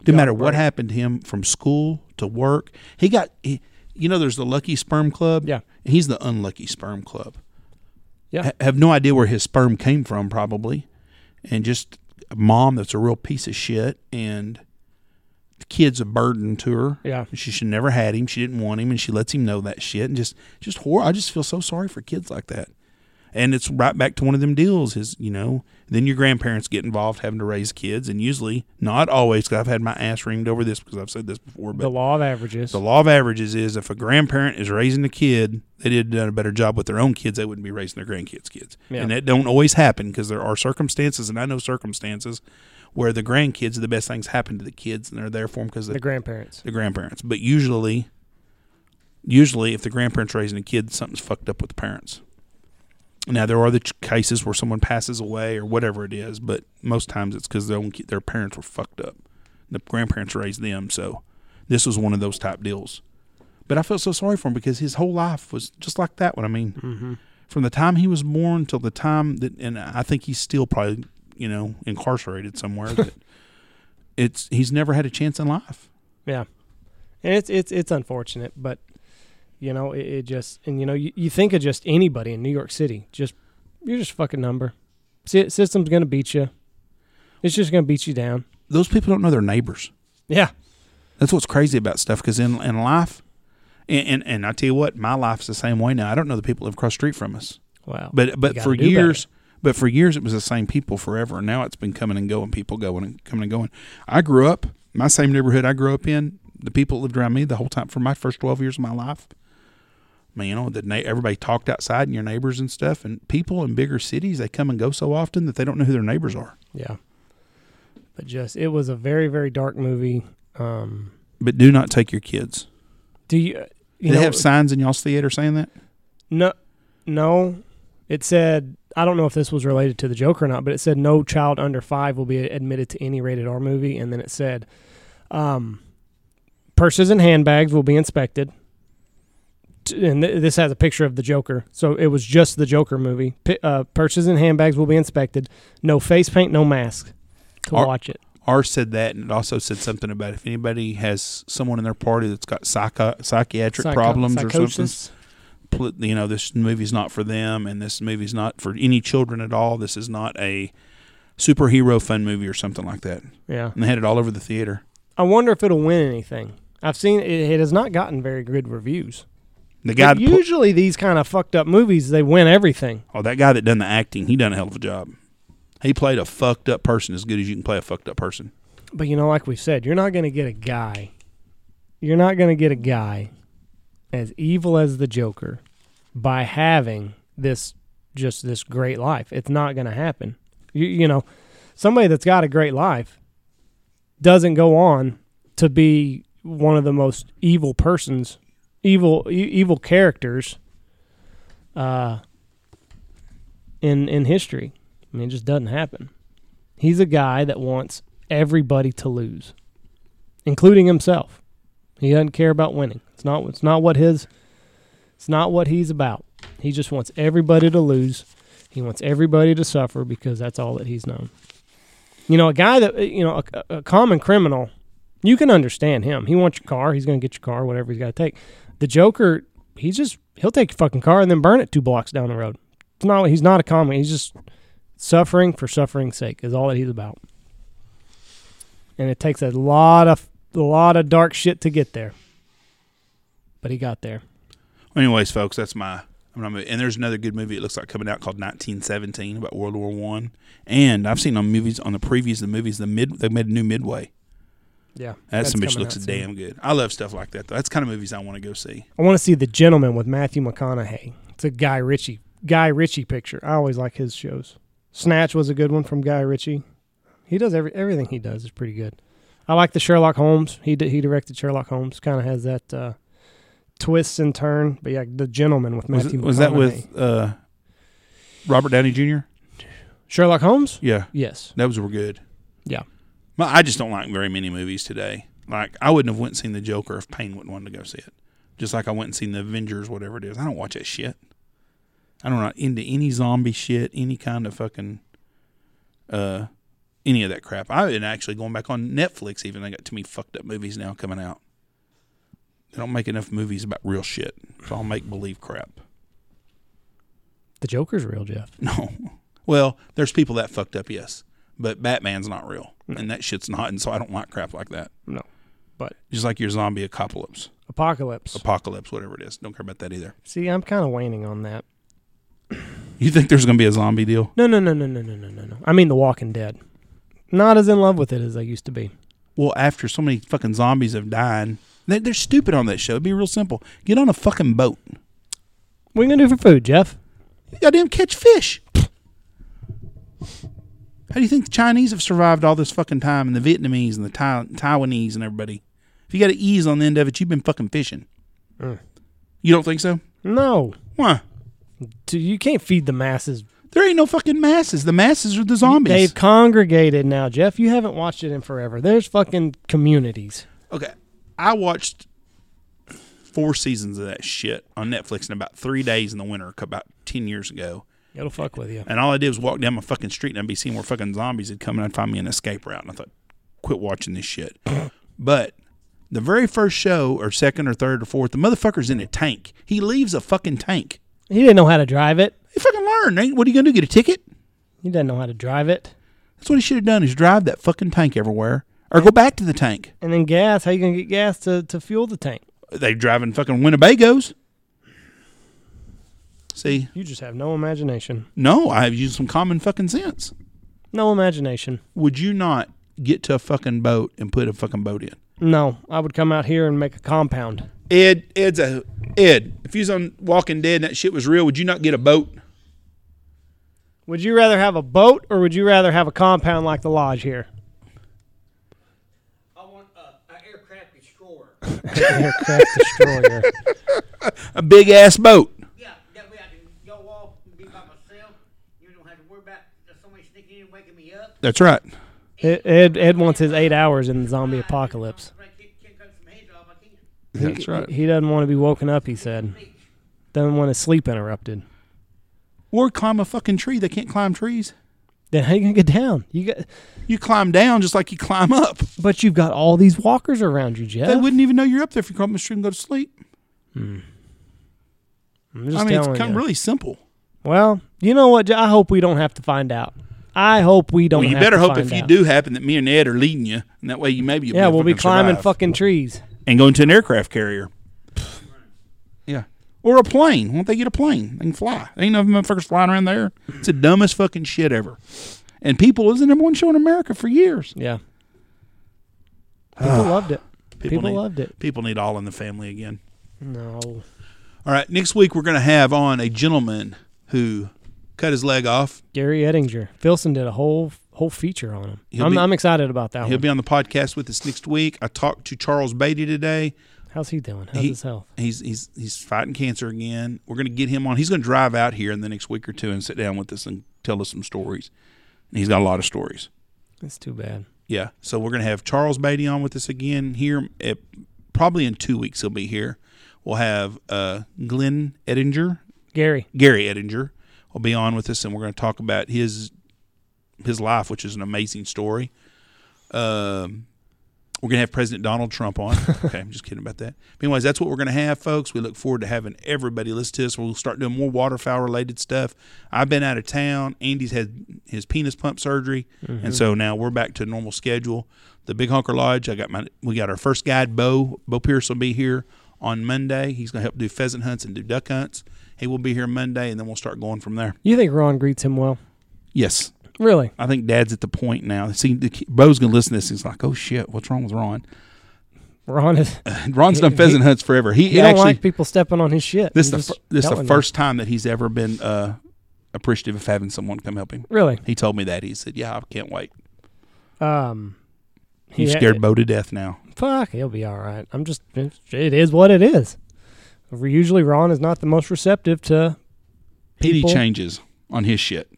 didn't Got matter what happened to him from school to work. He got, he, you know, there's the lucky sperm club. Yeah. he's the unlucky sperm club. Yeah. Ha- have no idea where his sperm came from, probably, and just a mom that's a real piece of shit, and the kid's a burden to her. Yeah, She should never had him. She didn't want him, and she lets him know that shit. And just, just horror. I just feel so sorry for kids like that. And it's right back to one of them deals. Is you know, then your grandparents get involved having to raise kids, and usually, not always. Because I've had my ass reamed over this because I've said this before. But the law of averages. the law of averages is if a grandparent is raising a kid, they did done a better job with their own kids, they wouldn't be raising their grandkids' kids. Yeah. And that don't always happen because there are circumstances, and I know circumstances where the grandkids, are the best things happen to the kids, and they're there for them because the the, grandparents. the grandparents. But usually, usually if the grandparents raising a kid, something's fucked up with the parents. Now there are the cases where someone passes away or whatever it is, but most times it's because their parents were fucked up. The grandparents raised them, so this was one of those type deals. But I felt so sorry for him because his whole life was just like that one. I mean, Mm-hmm. from the time he was born till the time that, and I think he's still probably, you know, incarcerated somewhere. that it's he's never had a chance in life. Yeah, and it's it's it's unfortunate, but you know it, it just and you know you, you think of just anybody in New York City, just you're just a fucking number. Sy- System's gonna beat you. It's just gonna beat you down. Those people don't know their neighbors. Yeah, That's what's crazy about stuff because in in life, and, and and I tell you what, my life's the same way now. I don't know the people that live across street from us, wow. but but for years, but for years it was the same people forever. And now it's been coming and going, people going and coming and going. I grew up my same neighborhood I grew up in. The people that lived around me the whole time for my first twelve years of my life. I mean, you know, na- everybody talked outside and your neighbors and stuff. And people in bigger cities, they come and go so often that they don't know who their neighbors are. yeah, but just it was a very very dark movie. Um, But do not take your kids. do you? Do You they know, have signs in y'all's theater saying that? No, no. It said I don't know if this was related to the Joker or not, but it said no child under five will be admitted to any rated R movie, and then it said, um, purses and handbags will be inspected. And th- this has a picture of the Joker, so it was just the Joker movie. P- uh, purses and handbags will be inspected. No face paint, no mask to Are- watch it. Ours said that, and it also said something about if anybody has someone in their party that's got psycho- psychiatric Psycho- problems or something, psychosis. pl- you know, this movie's not for them, and this movie's not for any children at all. This is not a superhero fun movie or something like that. Yeah, And they had it all over the theater. I wonder if it'll win anything. I've seen it, it has not gotten very good reviews. The guy, But usually these kind of fucked up movies, they win everything. oh, that guy that done the acting, he done a hell of a job. He played a fucked up person as good as you can play a fucked up person. But you know, like we said, you're not going to get a guy. You're not going to get a guy as evil as the Joker by having this just this great life. It's not going to happen. You, you know, somebody that's got a great life doesn't go on to be one of the most evil persons, evil evil characters uh, in in history. I mean, it just doesn't happen. He's a guy that wants everybody to lose, including himself. He doesn't care about winning. It's not. It's not what his. It's not what he's about. He just wants everybody to lose. He wants everybody to suffer because that's all that he's known. You know, a guy that you know, a, a common criminal, you can understand him. He wants your car. He's going to get your car, whatever he's got to take. The Joker, he's just he'll take your fucking car and then burn it two blocks down the road. It's not. He's not a comic. He's just suffering for suffering's sake is all that he's about. And it takes a lot of a lot of dark shit to get there. But he got there. Anyways, folks, that's my. And there's another good movie. It looks like coming out called 1917 about World War One. And I've seen on movies on the previews of the movies the mid they made a new Midway. Yeah. That that's some bitch looks damn good. I love stuff like that. Though. That's the kind of movies I want to go see. I want to see The Gentlemen with Matthew McConaughey. It's a Guy Ritchie Guy Ritchie picture. I always like his shows. Snatch was a good one from Guy Ritchie. He does every everything he does is pretty good. I like the Sherlock Holmes. He did, he directed Sherlock Holmes. Kind of has that uh, twists and turn. But yeah, The Gentlemen with Was, Matthew it- McConaughey. was that with uh, Robert Downey Jr.? Sherlock Holmes? Yeah, Yes. those were good. Yeah. But I just don't like very many movies today. Like I wouldn't have went and seen the Joker if Payne wouldn't want to go see it. Just like I went and seen the Avengers, whatever it is. I don't watch that shit. I don't not into any zombie shit, any kind of fucking uh any of that crap. I've been actually going back on Netflix even they got too many fucked up movies now coming out. They don't make enough movies about real shit. It's all make believe crap. The Joker's real, Jeff. No. Well, there's people that fucked up, yes. But Batman's not real. And that shit's not, and so I don't like crap like that. No. But Just like your zombie apocalypse, Apocalypse. apocalypse, whatever it is. Don't care about that either. See, I'm kind of waning on that. You think there's going to be a zombie deal? No, no, no, no, no, no, no, no, no. I mean, The Walking Dead. Not as in love with it as I used to be. Well, after so many fucking zombies have died, they, they're stupid on that show. It'd be real simple. Get on a fucking boat. What are you gonna do for food, Jeff? Goddamn catch fish. How do you think the Chinese have survived all this fucking time, and the Vietnamese and the tai- Taiwanese and everybody? If you got to ease on the end of it, you've been fucking fishing. Mm. You don't think so? No, Why? Dude, you can't feed the masses. There ain't no fucking masses. The masses are the zombies. They've congregated now, Jeff. You haven't watched it in forever. There's fucking communities. Okay, I watched four seasons of that shit on Netflix in about three days in the winter, about ten years ago. It'll fuck with you. And all I did was walk down my fucking street and I'd be seeing where fucking zombies had come and I'd find me an escape route. And I thought, quit watching this shit. but the very first show, or second, or third, or fourth, the motherfucker's in a tank. He leaves a fucking tank. He didn't know how to drive it. He fucking learned. ain't- What are you gonna do? Get a ticket? He doesn't know how to drive it. That's what he should have done. Is drive that fucking tank everywhere, or go back to the tank. And then gas. How you gonna get gas to, to fuel the tank? They driving fucking Winnebagos. See, You just have no imagination. no, I have used some common fucking sense. No imagination. Would you not get to a fucking boat and put a fucking boat in? No, I would come out here and make a compound. Ed, Ed's a Ed. If you was on Walking Dead and that shit was real, would you not get a boat? Would you rather have a boat or would you rather have a compound like the lodge here? I want a, a aircraft destroyer. Aircraft destroyer. A big ass boat. yeah, that way I can go off and be by myself. You don't have to worry about somebody sneaking in and waking me up. That's right. Ed, Ed wants his eight hours in the zombie apocalypse. If I can't, can't cut some heads off, I can't. That's right. He doesn't want to be woken up. He said. Doesn't want his sleep interrupted. Or climb a fucking tree. They can't climb trees. Then how you gonna get down? You got, You climb down just like you climb up. but you've got all these walkers around you, Jeff. They wouldn't even know you're up there if you climb the tree and go to sleep. Hmm. Just I mean, it's kind of really simple. Well, you know what? I hope we don't have to find out. I hope we don't. Well, you have better to hope find if you do happen that me and Ed are leading you, and that way you maybe you'll Yeah, we'll be climbing survive. fucking trees. and going to an aircraft carrier. Yeah. Or a plane. Won't they get a plane? They can fly. Ain't no motherfuckers flying around there. It's the dumbest fucking shit ever. And people, it was the number one show in America for years. Yeah. People loved it. People, need, loved it. People need all in the family again. No. All right. Next week, we're going to have on a gentleman who cut his leg off. Gary Ettinger. Filson did a whole whole feature on him. I'm, be- I'm excited about that He'll one. be on the podcast with us next week. I talked to Charles Beatty today. How's he doing? How's He- his health? He's he's he's fighting cancer again. We're going to get him on. He's going to drive out here in the next week or two and sit down with us and tell us some stories. And he's got a lot of stories. It's too bad. Yeah. So we're going to have Charles Beatty on with us again here. At, probably in two weeks he'll be here. We'll have uh, Glenn Ettinger, Gary. Gary Ettinger, will be on with us, and we're going to talk about his his life, which is an amazing story. Um, we're going to have President Donald Trump on. okay, I'm just kidding about that. But anyways, that's what we're going to have, folks. We look forward to having everybody listen to us. We'll start doing more waterfowl related stuff. I've been out of town. Andy's had his penis pump surgery, and so now we're back to normal schedule. The Big Honker Lodge. I got my. We got our first guide, Bo. Bo Pierce will be here on Monday. He's going to help do pheasant hunts and do duck hunts. He will be here Monday, and then we'll start going from there. You think Ron greets him well? Yes, Really? I think Dad's at the point now. See, the, Bo's gonna listen to this. He's like, "Oh shit, what's wrong with Ron?" Ron is. Ron's done He- pheasant hunts forever. He, He don't actually like people stepping on his shit. this is the fir- this the you. first time that he's ever been uh, appreciative of having someone come help him. Really? He told me that. He said, "Yeah, I can't wait." Um. He- scared Bo to death now. Fuck, he'll be all right. I'm just. It is what it is. Usually, Ron is not the most receptive to. He People- changes on his shit.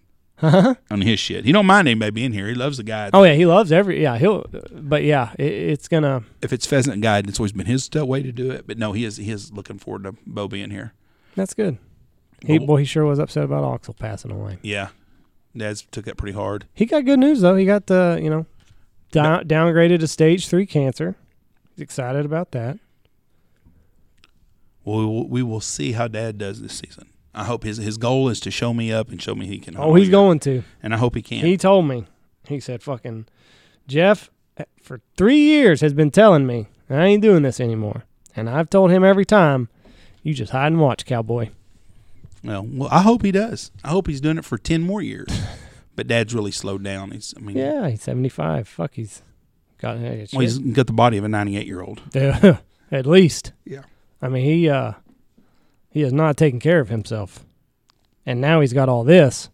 oh On his shit. He don't mind anybody being here. He loves the guide. Oh yeah, he loves every. Yeah, he'll. But yeah, it, it's gonna. If it's pheasant guide, it's always been his way to do it. But no, he is he is looking forward to Bo being here. That's good. He boy, he sure was upset about Oxel passing away. Yeah, Dad's took that pretty hard. He got good news though. He got uh, you know, down, downgraded to stage three cancer. He's excited about that. Well, we will, we will see how Dad does this season. I hope his his goal is to show me up and show me he can. Oh, he's going to. and I hope he can. He told me. He said, "Fucking Jeff, eh, for three years has been telling me I ain't doing this anymore, and I've told him every time, you just hide and watch, cowboy." well, well, I hope he does. I hope he's doing it for ten more years. but Dad's really slowed down. He's, I mean, Yeah, he's seventy five. Fuck, he's got hey, well, he's got the body of a ninety-eight year old. at least. Yeah. I mean, he uh, he has not taken care of himself, and now he's got all this.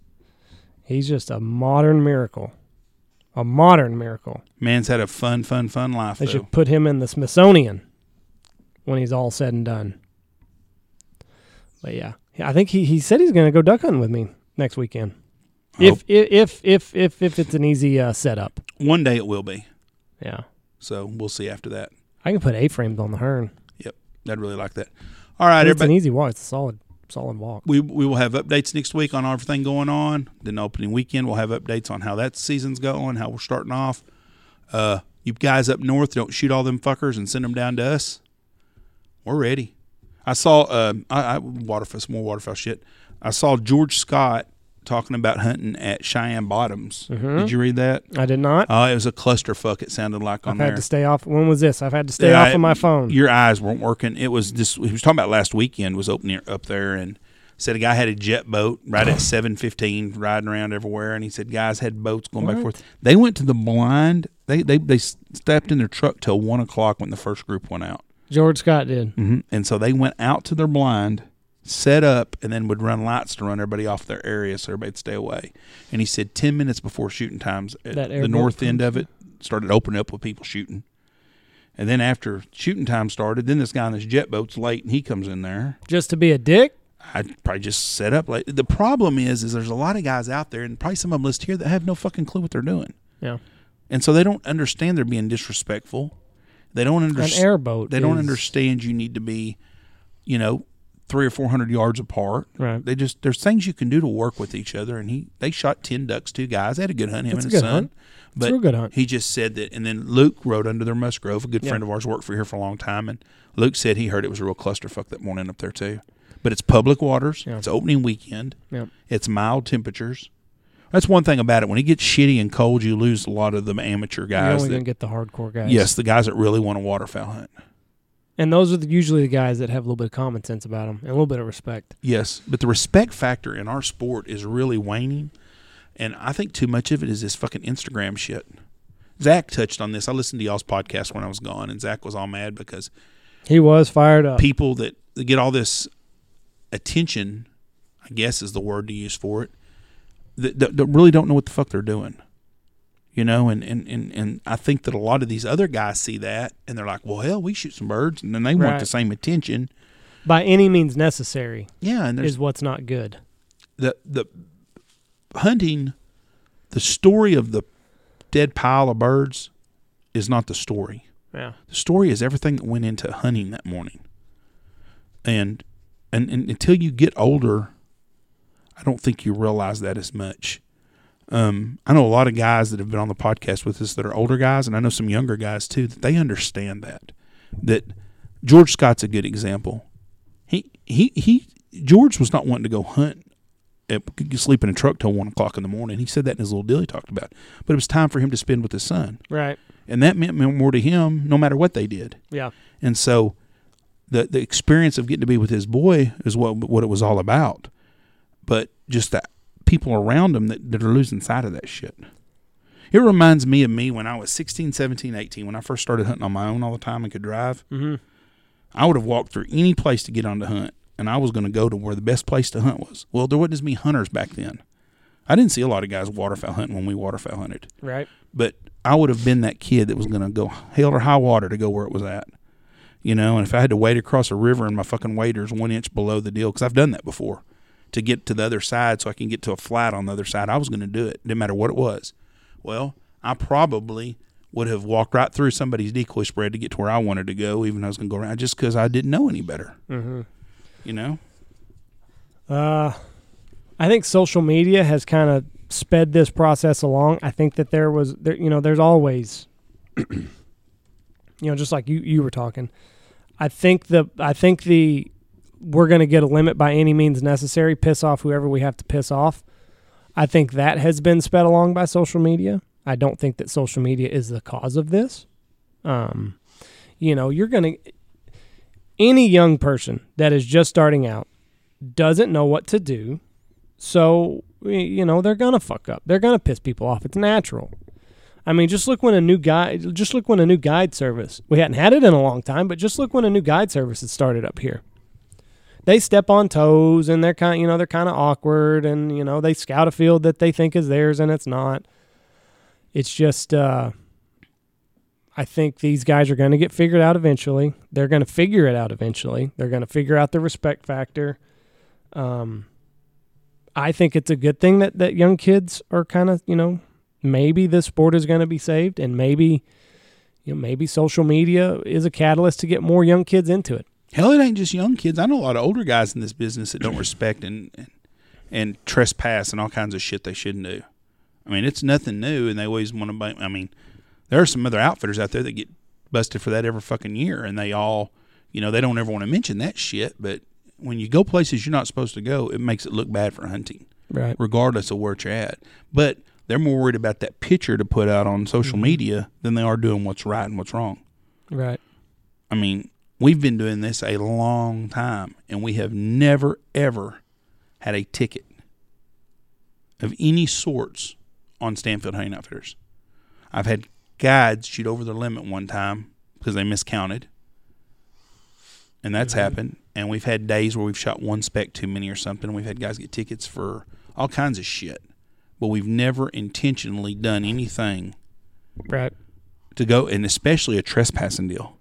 He's just a modern miracle, a modern miracle. Man's had a fun, fun, fun life. They though. should put him in the Smithsonian when he's all said and done. But yeah, I think he, he said he's going to go duck hunting with me next weekend. If if if if if, if it's an easy uh, setup, one day it will be. yeah, So we'll see after that. I can put A frames on the Hearn. I'd really like that. All right, it's an easy walk. It's a solid solid walk. We we will have updates next week on everything going on. Then opening weekend, we'll have updates on how that season's going, how we're starting off. Uh, you guys up north, don't shoot all them fuckers and send them down to us. We're ready. I saw uh, I, I waterfowl, some more waterfowl shit. I saw George Scott talking about hunting at Cheyenne Bottoms. Mhm. Did you read that? I did not. Oh, it was a clusterfuck. It sounded like on I've there. had to stay off. When was this? I've had to stay Yeah, off I- of my phone. Your eyes weren't working. It was this. He was talking about last weekend. Was opening up there and said a guy had a jet boat right at seven fifteen, riding around everywhere. And he said guys had boats going back and forth. They went to the blind. They they they stepped in their truck till one o'clock when the first group went out. George Scott did. Mm-hmm. And so they went out to their blind, set up, and then would run lights to run everybody off their area so everybody'd stay away. And he said ten minutes before shooting times, at That the north end of it started opening up with people shooting. And then after shooting time started, then this guy in this jet boat's late, and he comes in there. Just to be a dick. I'd probably just set up late. The problem is, is there's a lot of guys out there, and probably some of them list here that have no fucking clue what they're doing, Yeah. and so they don't understand they're being disrespectful. They don't An understand. airboat. They don't understand you need to be, you know, three or four hundred yards apart. Right. They just there's things you can do to work with each other. And he they shot ten ducks, two guys. They had a good hunt, him That's and a his son. hunt. It's a But real good hunt. he just said that, and then Luke rode under their Musgrove, a good Yeah. friend of ours, worked for here for a long time, and Luke said he heard it was a real clusterfuck that morning up there too. But it's public waters. Yeah. It's opening weekend. Yeah. It's mild temperatures. That's one thing about it. When it gets shitty and cold, you lose a lot of the amateur You're guys. only that- gonna get the hardcore guys. yes, the guys that really want to waterfowl hunt. And those are the, usually the guys that have a little bit of common sense about them and a little bit of respect. Yes, but the respect factor in our sport is really waning, and I think too much of it is this fucking Instagram shit. Zach touched on this. I listened to y'all's podcast when I was gone, and Zach was all mad because He was fired up. people that, get all this attention, I guess is the word to use for it, that, that, that really don't know what the fuck they're doing. You know, and, and, and, and I think that a lot of these other guys see that and they're like, well, hell, we shoot some birds. And then they want the same attention. By any means necessary Yeah. And is what's not good. the, the hunting, the story of the dead pile of birds is not the story. Yeah. The story is everything that went into hunting that morning. And, and, and until you get older, I don't think you realize that as much. Um, I know a lot of guys that have been on the podcast with us that are older guys, and I know some younger guys too that they understand that. That George Scott's a good example. He he he. George was not wanting to go hunt, at, sleep in a truck till one o'clock in the morning. He said that in his little deal he talked about. But it was time for him to spend with his son, Right. and that meant more to him, no matter what they did. Yeah. And so the the experience of getting to be with his boy is what what it was all about. But just that people around them that, that are losing sight of that shit. It reminds me of me when I was 16, 17, 18, when I first started hunting on my own all the time and could drive. Mm-hmm. I would have walked through any place to get on to hunt, and I was going to go to where the best place to hunt was. Well, there wasn't as many hunters back then. I didn't see a lot of guys waterfowl hunting when we waterfowl hunted Right. but I would have been that kid that was going to go hell or high water to go where it was at. You know, and if I had to wade across a river and my fucking wader's one inch below the deal, because I've done that before, to get to the other side so I can get to a flat on the other side, I was going to do it, didn't matter what it was. Well, I probably would have walked right through somebody's decoy spread to get to where I wanted to go, even though I was going to go around, just because I didn't know any better. Mm-hmm. You know? Uh, I think social media has kind of sped this process along. I think that there was there, you know, there's always, you know, just like you you were talking. I think the I think the we're going to get a limit by any means necessary. Piss off whoever we have to piss off. I think that has been sped along by social media. I don't think that social media is the cause of this. Um, you know, you're going to any young person that is just starting out doesn't know what to do. So, you know, they're going to fuck up. They're going to piss people off. It's natural. I mean, just look when a new guide, just look when a new guide service, we hadn't had it in a long time, but just look when a new guide service has started up here. They step on toes and they're kind, you know, they're kind of awkward and, you know, they scout a field that they think is theirs and it's not. It's just, uh, I think these guys are going to get figured out eventually. They're going to figure it out eventually. They're going to figure out the respect factor. Um, I think it's a good thing that, that young kids are kind of, you know, maybe this sport is going to be saved and maybe, you know, maybe social media is a catalyst to get more young kids into it. Hell, it ain't just young kids. I know a lot of older guys in this business that don't respect and, and and trespass and all kinds of shit they shouldn't do. I mean, it's nothing new, and they always want to. I mean, there are some other outfitters out there that get busted for that every fucking year, and they all, you know, they don't ever want to mention that shit. But when you go places you're not supposed to go, it makes it look bad for hunting, Right. regardless of where you're at. But they're more worried about that picture to put out on social mm-hmm. media than they are doing what's right and what's wrong. Right. I mean, we've been doing this a long time, and we have never ever had a ticket of any sorts on Stanfield Hunting Outfitters. I've had guides shoot over their limit one time because they miscounted, and that's Mhm. happened. And we've had days where we've shot one spec too many or something. We've had guys get tickets for all kinds of shit, but we've never intentionally done anything Right. to go, and especially a trespassing deal.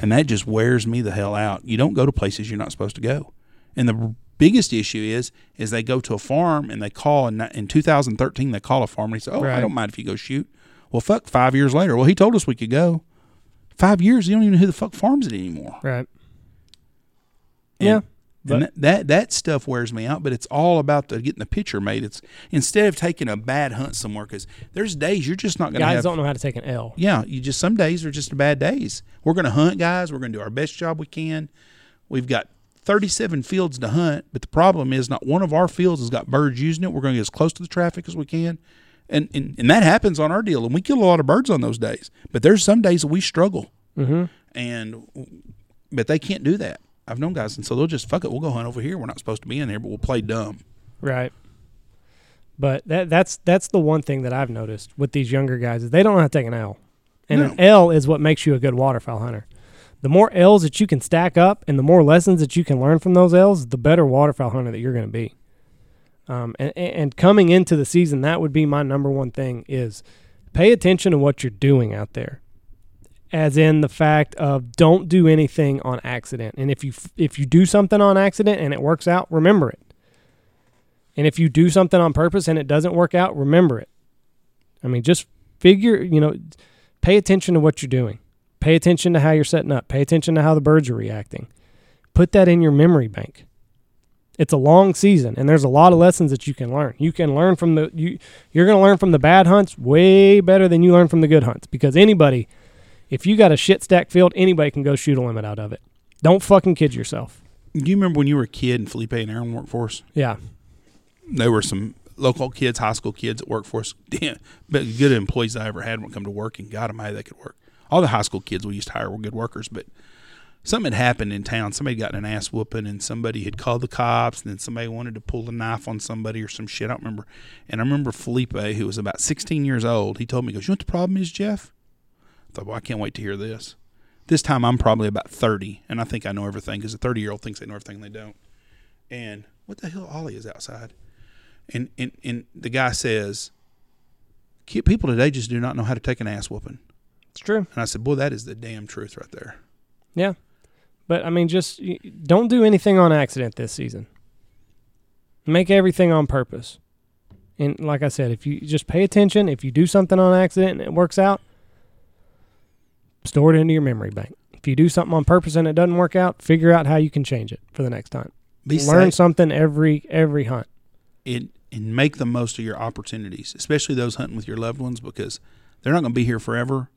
And that just wears me the hell out. You don't go to places you're not supposed to go. And the biggest issue is, is they go to a farm and they call in, in 2013 they call a farm and they say, "Oh, I don't mind if you go shoot." Well, fuck. Five years later, well, he told us we could go. Five years, you don't even know who the fuck farms it anymore. Right. And- Yeah, but- and that, that that stuff wears me out, but it's all about the getting the picture made. It's instead of taking a bad hunt somewhere because there's days you're just not going to Guys have don't know how to take an L. yeah, you just some days are just bad days. We're going to hunt, guys. We're going to do our best job we can. We've got 37 fields to hunt, but the problem is not one of our fields has got birds using it. We're going to get as close to the traffic as we can. And, and and that happens on our deal, and we kill a lot of birds on those days. But there's some days that we struggle, Mm-hmm. and but they can't do that. I've known guys, and so they'll just fuck it. We'll go hunt over here. We're not supposed to be in here, but we'll play dumb. Right. But that that's that's the one thing that I've noticed with these younger guys is they don't know how to take an L. And an L is what makes you a good waterfowl hunter. The more L's that you can stack up and the more lessons that you can learn from those L's, the better waterfowl hunter that you're going to be. Um, and, and coming into the season, that would be my number one thing is pay attention to what you're doing out there. As in the fact of don't do anything on accident. And if you if you do something on accident and it works out, remember it. And if you do something on purpose and it doesn't work out, remember it. I mean, just figure, you know, pay attention to what you're doing. Pay attention to how you're setting up. Pay attention to how the birds are reacting. Put that in your memory bank. It's a long season and there's a lot of lessons that you can learn. You can learn from the you you're going to learn from the bad hunts way better than you learn from the good hunts because anybody if you got a shit stack field, anybody can go shoot a limit out of it. Don't fucking kid yourself. Do you remember when you were a kid and Felipe and Aaron worked for us? Yeah. There were some local kids, high school kids that worked for us. Damn, but good employees I ever had when it come to work and God almighty they could work. All the high school kids we used to hire were good workers, but something had happened in town. Somebody got an ass whooping, and somebody had called the cops, and then somebody wanted to pull a knife on somebody or some shit. I don't remember. And I remember Felipe, who was about 16 years old, he told me, he goes, You know what the problem is, Jeff? I thought, Well, I can't wait to hear this. This time I'm probably about 30, and I think I know everything because a 30 year old thinks they know everything they don't. And what the hell, Ollie is outside. And, and, and the guy says, People today just do not know how to take an ass whooping. It's true. And I said, Boy, that is the damn truth right there. Yeah. But I mean, just don't do anything on accident this season. Make everything on purpose. And like I said, if you just pay attention, if you do something on accident and it works out, store it into your memory bank. If you do something on purpose and it doesn't work out, figure out how you can change it for the next time. Be Learn safe. something every every hunt. and and make the most of your opportunities, especially those hunting with your loved ones, because they're not going to be here forever.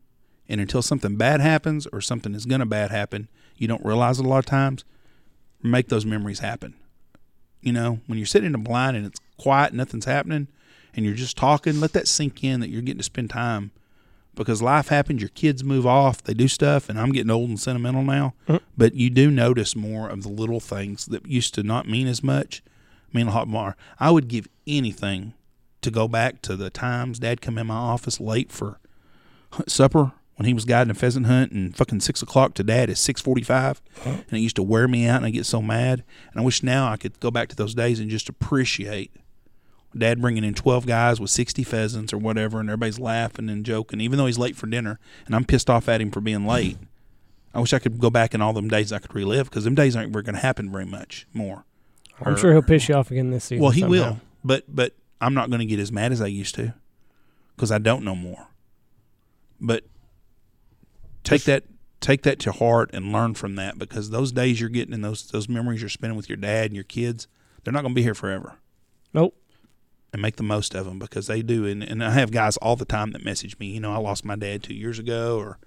And until something bad happens or something is going to bad happen, you don't realize it a lot of times. Make those memories happen. You know, when you're sitting in a blind and it's quiet, nothing's happening, and you're just talking, let that sink in that you're getting to spend time. Because life happens, your kids move off, they do stuff, and I'm getting old and sentimental now. Mhm. But you do notice more of the little things that used to not mean as much mean a lot more. I would give anything to go back to the times Dad come in my office late for supper when he was guiding a pheasant hunt, and fucking six o'clock to Dad is six forty-five, and it used to wear me out, and I get so mad. And I wish now I could go back to those days and just appreciate Dad bringing in twelve guys with sixty pheasants or whatever, and everybody's laughing and joking, even though he's late for dinner, and I'm pissed off at him for being late. I wish I could go back in all them days I could relive because them days aren't going to happen very much more. I'm Or- sure he'll piss you off again this season. Well, he somehow. will, but but I'm not going to get as mad as I used to because I don't know more. But take that take that to heart and learn from that because those days you're getting and those those memories you're spending with your dad and your kids, they're not going to be here forever. Nope. And make the most of them because they do. And, and I have guys all the time that message me. You know, I lost my dad two years ago, or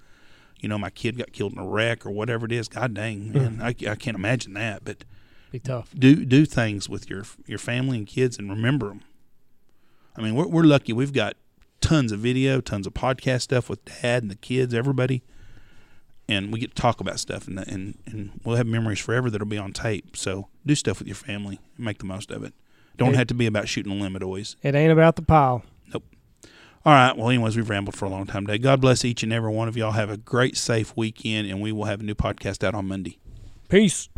you know, my kid got killed in a wreck, or whatever it is. God dang, hmm. man, I, I can't imagine that. But Be tough. do do things with your your family and kids and remember them. I mean, we're we're lucky. We've got tons of video, tons of podcast stuff with dad and the kids, everybody, and we get to talk about stuff and and and we'll have memories forever that'll be on tape. So do stuff with your family and make the most of it. Don't Hey. have to be about shooting a limit always. It ain't about the pile. Nope. All right. Well, anyways, we've rambled for a long time today. God bless each and every one of y'all. Have a great, safe weekend, and we will have a new podcast out on Monday. Peace.